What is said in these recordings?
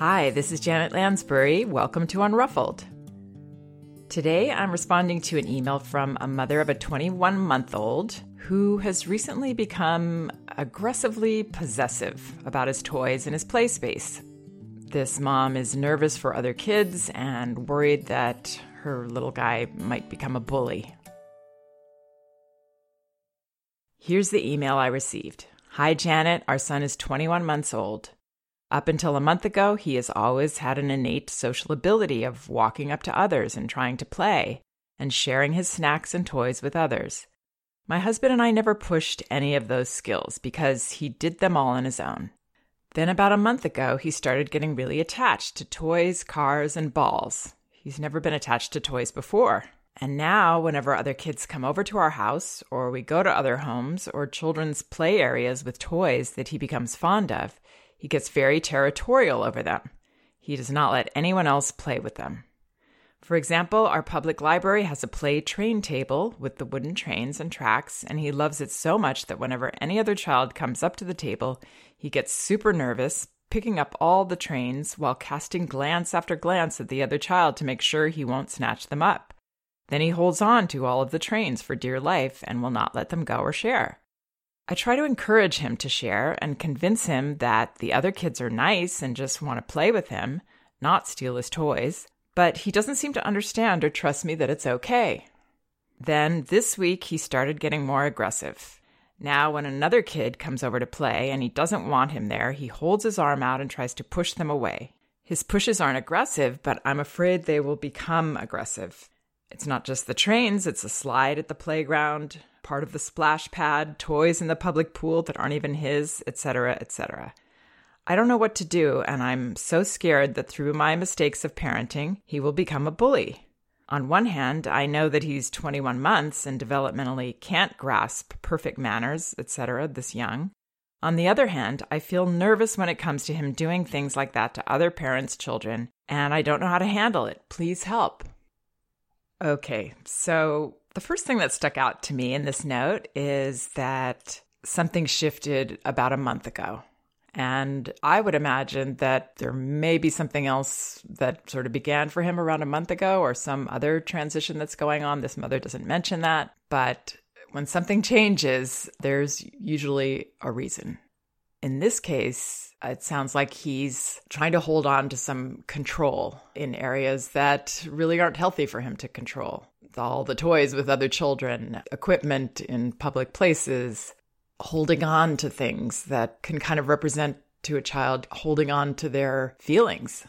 Hi, this is Janet Lansbury. Welcome to Unruffled. Today I'm responding to an email from a mother of a 21 month old who has recently become aggressively possessive about his toys and his play space. This mom is nervous for other kids and worried that her little guy might become a bully. Here's the email I received Hi, Janet. Our son is 21 months old. Up until a month ago, he has always had an innate social ability of walking up to others and trying to play, and sharing his snacks and toys with others. My husband and I never pushed any of those skills because he did them all on his own. Then, about a month ago, he started getting really attached to toys, cars, and balls. He's never been attached to toys before. And now, whenever other kids come over to our house, or we go to other homes or children's play areas with toys that he becomes fond of, he gets very territorial over them. He does not let anyone else play with them. For example, our public library has a play train table with the wooden trains and tracks, and he loves it so much that whenever any other child comes up to the table, he gets super nervous, picking up all the trains while casting glance after glance at the other child to make sure he won't snatch them up. Then he holds on to all of the trains for dear life and will not let them go or share. I try to encourage him to share and convince him that the other kids are nice and just want to play with him, not steal his toys, but he doesn't seem to understand or trust me that it's okay. Then this week he started getting more aggressive. Now, when another kid comes over to play and he doesn't want him there, he holds his arm out and tries to push them away. His pushes aren't aggressive, but I'm afraid they will become aggressive. It's not just the trains, it's a slide at the playground, part of the splash pad, toys in the public pool that aren't even his, etc., etc. I don't know what to do, and I'm so scared that through my mistakes of parenting, he will become a bully. On one hand, I know that he's 21 months and developmentally can't grasp perfect manners, etc., this young. On the other hand, I feel nervous when it comes to him doing things like that to other parents' children, and I don't know how to handle it. Please help. Okay, so the first thing that stuck out to me in this note is that something shifted about a month ago. And I would imagine that there may be something else that sort of began for him around a month ago or some other transition that's going on. This mother doesn't mention that. But when something changes, there's usually a reason. In this case, it sounds like he's trying to hold on to some control in areas that really aren't healthy for him to control all the toys with other children, equipment in public places, holding on to things that can kind of represent to a child holding on to their feelings.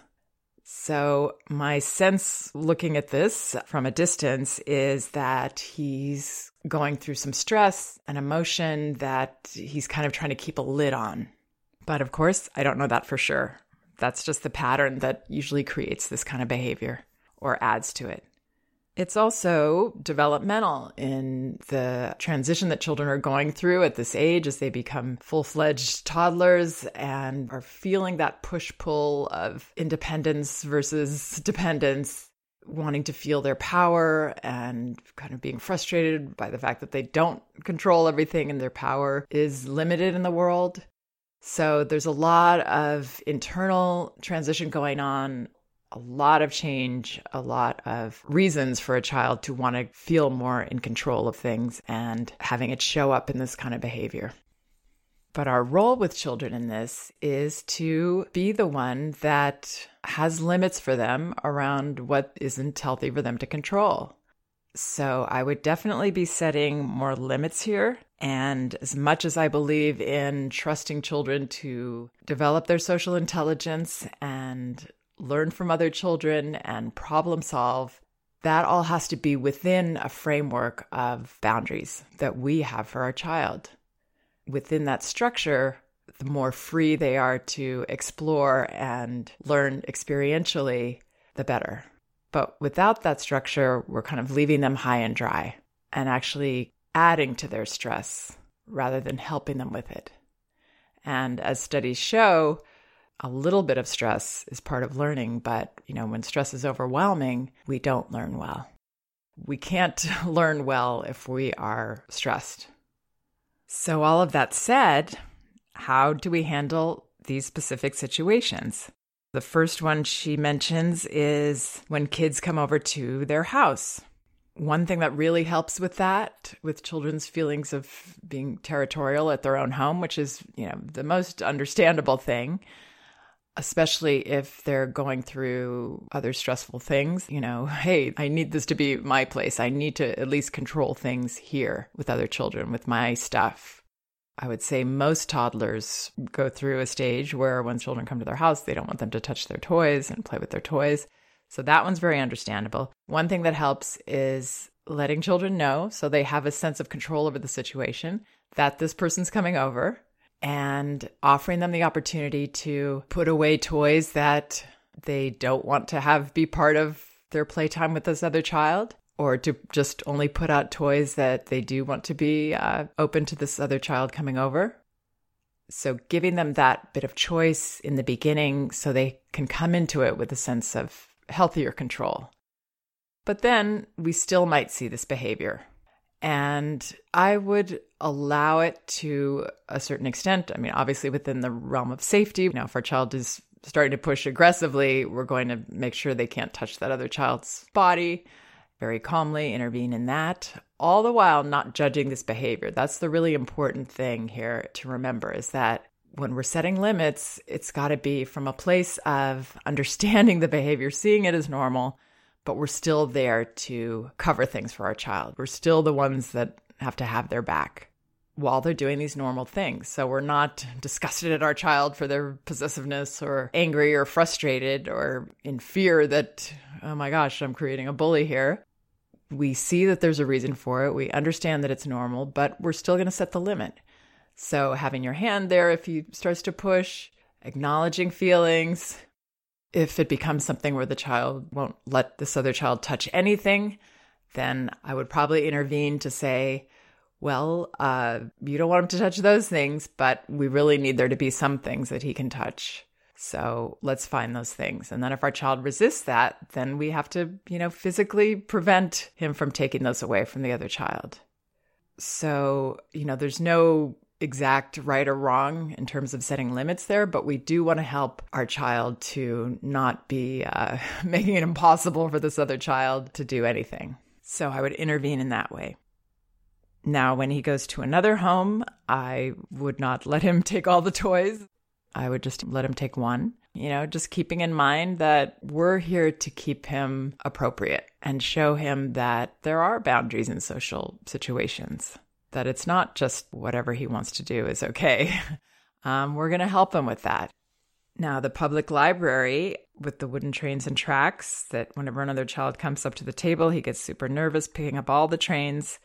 So, my sense looking at this from a distance is that he's going through some stress and emotion that he's kind of trying to keep a lid on. But of course, I don't know that for sure. That's just the pattern that usually creates this kind of behavior or adds to it. It's also developmental in the transition that children are going through at this age as they become full fledged toddlers and are feeling that push pull of independence versus dependence, wanting to feel their power and kind of being frustrated by the fact that they don't control everything and their power is limited in the world. So there's a lot of internal transition going on a lot of change, a lot of reasons for a child to want to feel more in control of things and having it show up in this kind of behavior. But our role with children in this is to be the one that has limits for them around what isn't healthy for them to control. So I would definitely be setting more limits here. And as much as I believe in trusting children to develop their social intelligence and learn from other children, and problem solve, that all has to be within a framework of boundaries that we have for our child. Within that structure, the more free they are to explore and learn experientially, the better. But without that structure, we're kind of leaving them high and dry and actually adding to their stress rather than helping them with it. And as studies show, a little bit of stress is part of learning, but you know, when stress is overwhelming, we don't learn well. We can't learn well if we are stressed. So, all of that said, how do we handle these specific situations? The first one she mentions is when kids come over to their house. One thing that really helps with that, with children's feelings of being territorial at their own home, which is, you know, the most understandable thing, especially if they're going through other stressful things. You know, hey, I need this to be my place. I need to at least control things here with other children, with my stuff. I would say most toddlers go through a stage where when children come to their house, they don't want them to touch their toys and play with their toys. So that one's very understandable. One thing that helps is letting children know so they have a sense of control over the situation that this person's coming over and offering them the opportunity to put away toys that they don't want to have be part of their playtime with this other child or to just only put out toys that they do want to be uh, open to this other child coming over. So, giving them that bit of choice in the beginning so they can come into it with a sense of healthier control. But then we still might see this behavior. And I would allow it to a certain extent. I mean, obviously within the realm of safety. Now, if our child is starting to push aggressively, we're going to make sure they can't touch that other child's body. Very calmly intervene in that, all the while not judging this behavior. That's the really important thing here to remember is that when we're setting limits, it's got to be from a place of understanding the behavior, seeing it as normal, but we're still there to cover things for our child. We're still the ones that have to have their back while they're doing these normal things. So we're not disgusted at our child for their possessiveness or angry or frustrated or in fear that, oh my gosh, I'm creating a bully here. We see that there's a reason for it. We understand that it's normal, but we're still going to set the limit. So having your hand there if he starts to push, acknowledging feelings, if it becomes something where the child won't let this other child touch anything, then I would probably intervene to say, well, uh, you don't want him to touch those things, but we really need there to be some things that he can touch. So let's find those things. And then if our child resists that, then we have to, you know, physically prevent him from taking those away from the other child. So, you know, there's no exact right or wrong in terms of setting limits there, but we do want to help our child to not be uh, making it impossible for this other child to do anything. So I would intervene in that way. Now, when he goes to another home, I would not let him take all the toys. I would just let him take one. You know, just keeping in mind that we're here to keep him appropriate and show him that there are boundaries in social situations that it's not just whatever he wants to do is okay. Um, we're going to help him with that. Now, the public library with the wooden trains and tracks, that whenever another child comes up to the table, he gets super nervous picking up all the trains.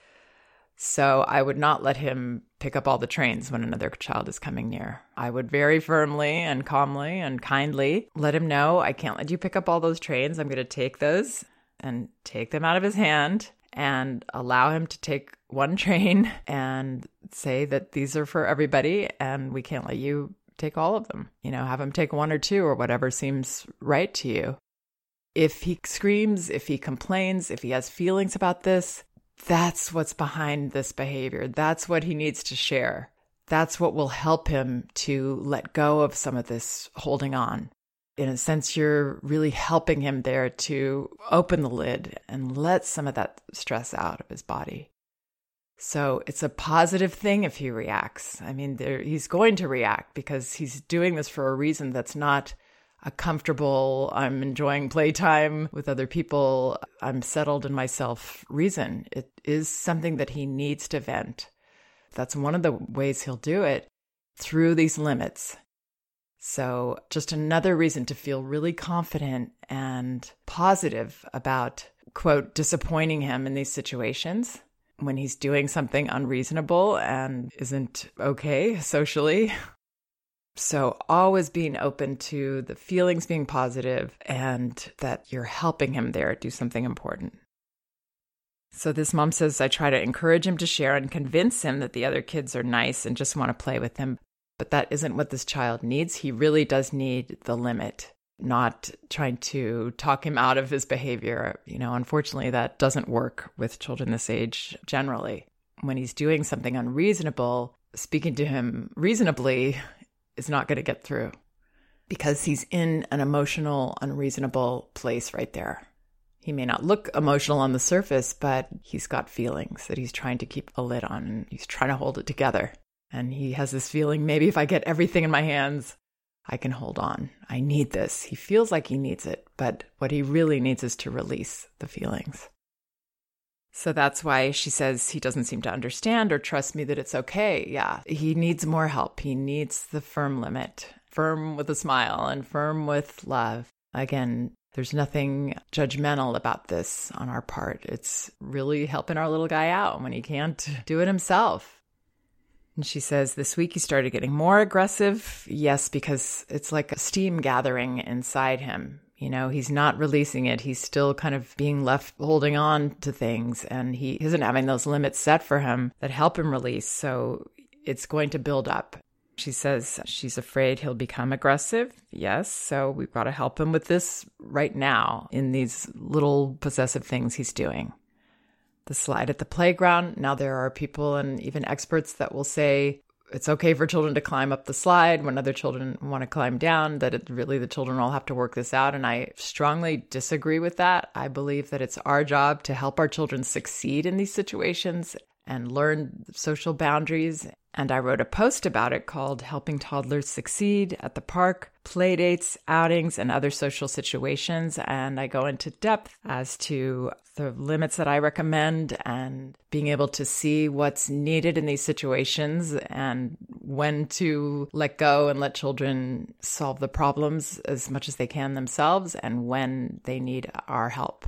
So I would not let him pick up all the trains when another child is coming near. I would very firmly and calmly and kindly let him know I can't let you pick up all those trains. I'm going to take those and take them out of his hand and allow him to take one train and say that these are for everybody and we can't let you take all of them. You know, have him take one or two or whatever seems right to you. If he screams, if he complains, if he has feelings about this, that's what's behind this behavior. That's what he needs to share. That's what will help him to let go of some of this holding on in a sense, you're really helping him there to open the lid and let some of that stress out of his body. So it's a positive thing if he reacts. I mean, there, he's going to react because he's doing this for a reason that's not a comfortable, I'm enjoying playtime with other people, I'm settled in myself reason. It is something that he needs to vent. That's one of the ways he'll do it through these limits. So, just another reason to feel really confident and positive about, quote, disappointing him in these situations when he's doing something unreasonable and isn't okay socially. So, always being open to the feelings being positive and that you're helping him there do something important. So, this mom says, I try to encourage him to share and convince him that the other kids are nice and just want to play with him. But that isn't what this child needs. He really does need the limit, not trying to talk him out of his behavior. You know, unfortunately, that doesn't work with children this age generally. When he's doing something unreasonable, speaking to him reasonably is not going to get through. because he's in an emotional, unreasonable place right there. He may not look emotional on the surface, but he's got feelings that he's trying to keep a lid on and he's trying to hold it together. And he has this feeling maybe if I get everything in my hands, I can hold on. I need this. He feels like he needs it, but what he really needs is to release the feelings. So that's why she says he doesn't seem to understand or trust me that it's okay. Yeah, he needs more help. He needs the firm limit, firm with a smile and firm with love. Again, there's nothing judgmental about this on our part. It's really helping our little guy out when he can't do it himself. And she says this week he started getting more aggressive. Yes, because it's like a steam gathering inside him. You know, he's not releasing it. He's still kind of being left holding on to things and he isn't having those limits set for him that help him release. So it's going to build up. She says she's afraid he'll become aggressive. Yes. So we've got to help him with this right now in these little possessive things he's doing the slide at the playground. Now, there are people and even experts that will say it's okay for children to climb up the slide when other children want to climb down, that it really the children all have to work this out. And I strongly disagree with that. I believe that it's our job to help our children succeed in these situations and learn social boundaries and I wrote a post about it called Helping Toddlers Succeed at the Park, Playdates, Outings, and Other Social Situations. And I go into depth as to the limits that I recommend and being able to see what's needed in these situations and when to let go and let children solve the problems as much as they can themselves and when they need our help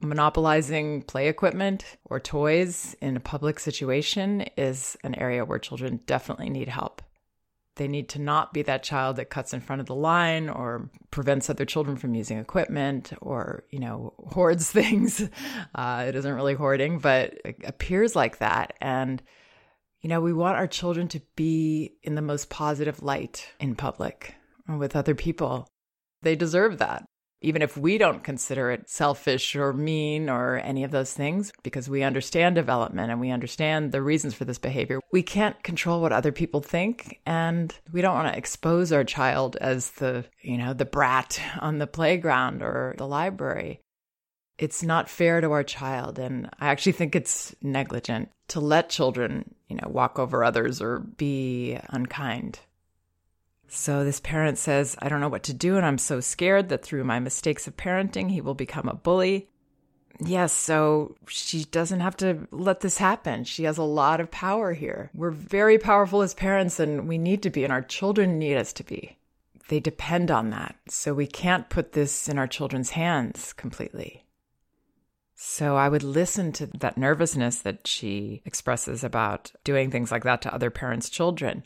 monopolizing play equipment or toys in a public situation is an area where children definitely need help. They need to not be that child that cuts in front of the line or prevents other children from using equipment or, you know, hoards things. Uh, it isn't really hoarding, but it appears like that. And, you know, we want our children to be in the most positive light in public with other people. They deserve that even if we don't consider it selfish or mean or any of those things, because we understand development and we understand the reasons for this behavior. We can't control what other people think, and we don't want to expose our child as the, you know, the brat on the playground or the library. It's not fair to our child, and I actually think it's negligent to let children, you know, walk over others or be unkind. So this parent says, I don't know what to do, and I'm so scared that through my mistakes of parenting, he will become a bully. Yes, so she doesn't have to let this happen. She has a lot of power here. We're very powerful as parents, and we need to be, and our children need us to be. They depend on that. So we can't put this in our children's hands completely. So I would listen to that nervousness that she expresses about doing things like that to other parents' children.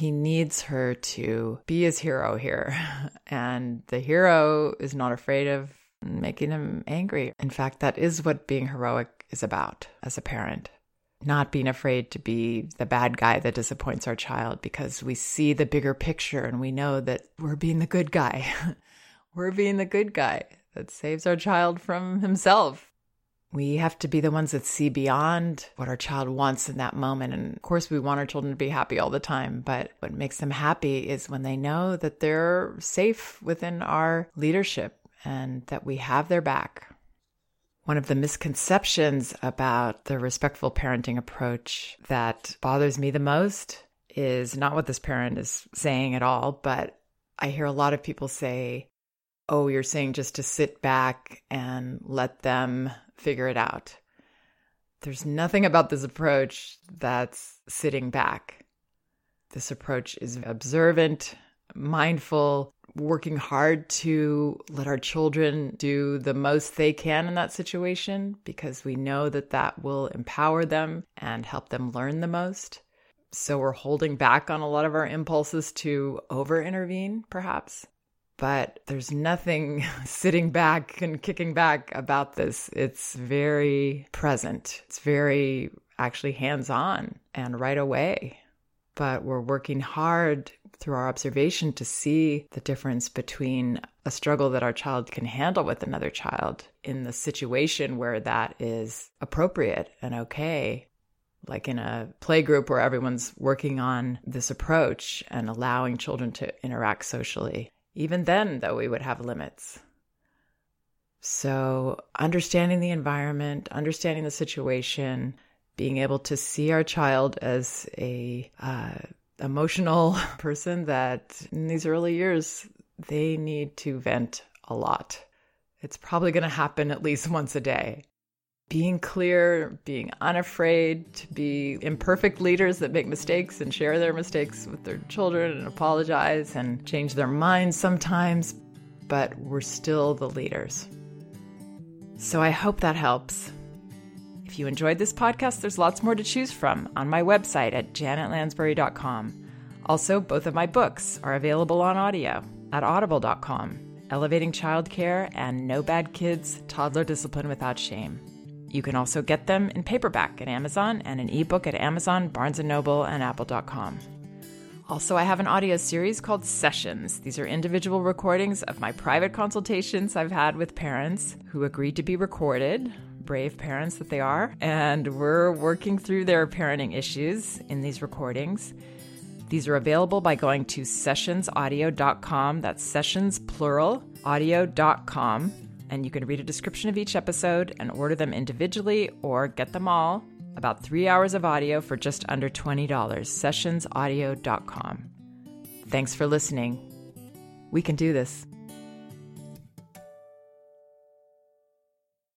He needs her to be his hero here. And the hero is not afraid of making him angry. In fact, that is what being heroic is about as a parent. Not being afraid to be the bad guy that disappoints our child because we see the bigger picture and we know that we're being the good guy. we're being the good guy that saves our child from himself we have to be the ones that see beyond what our child wants in that moment. And of course, we want our children to be happy all the time. But what makes them happy is when they know that they're safe within our leadership and that we have their back. One of the misconceptions about the respectful parenting approach that bothers me the most is not what this parent is saying at all, but I hear a lot of people say, Oh, you're saying just to sit back and let them figure it out. There's nothing about this approach that's sitting back. This approach is observant, mindful, working hard to let our children do the most they can in that situation because we know that that will empower them and help them learn the most. So we're holding back on a lot of our impulses to over intervene, perhaps but there's nothing sitting back and kicking back about this. It's very present. It's very actually hands on and right away. But we're working hard through our observation to see the difference between a struggle that our child can handle with another child in the situation where that is appropriate and okay like in a play group where everyone's working on this approach and allowing children to interact socially. Even then, though, we would have limits. So, understanding the environment, understanding the situation, being able to see our child as a uh, emotional person that in these early years they need to vent a lot. It's probably going to happen at least once a day being clear, being unafraid to be imperfect leaders that make mistakes and share their mistakes with their children and apologize and change their minds sometimes, but we're still the leaders. So I hope that helps. If you enjoyed this podcast, there's lots more to choose from on my website at janetlansbury.com. Also, both of my books are available on audio at audible.com Elevating Childcare and No Bad Kids Toddler Discipline Without Shame. You can also get them in paperback at Amazon and an ebook at Amazon, Barnes & Noble, and Apple.com. Also, I have an audio series called Sessions. These are individual recordings of my private consultations I've had with parents who agreed to be recorded, brave parents that they are, and we're working through their parenting issues in these recordings. These are available by going to sessionsaudio.com. That's sessions plural audio.com and you can read a description of each episode and order them individually or get them all. About three hours of audio for just under $20. Sessionsaudio.com. Thanks for listening. We can do this.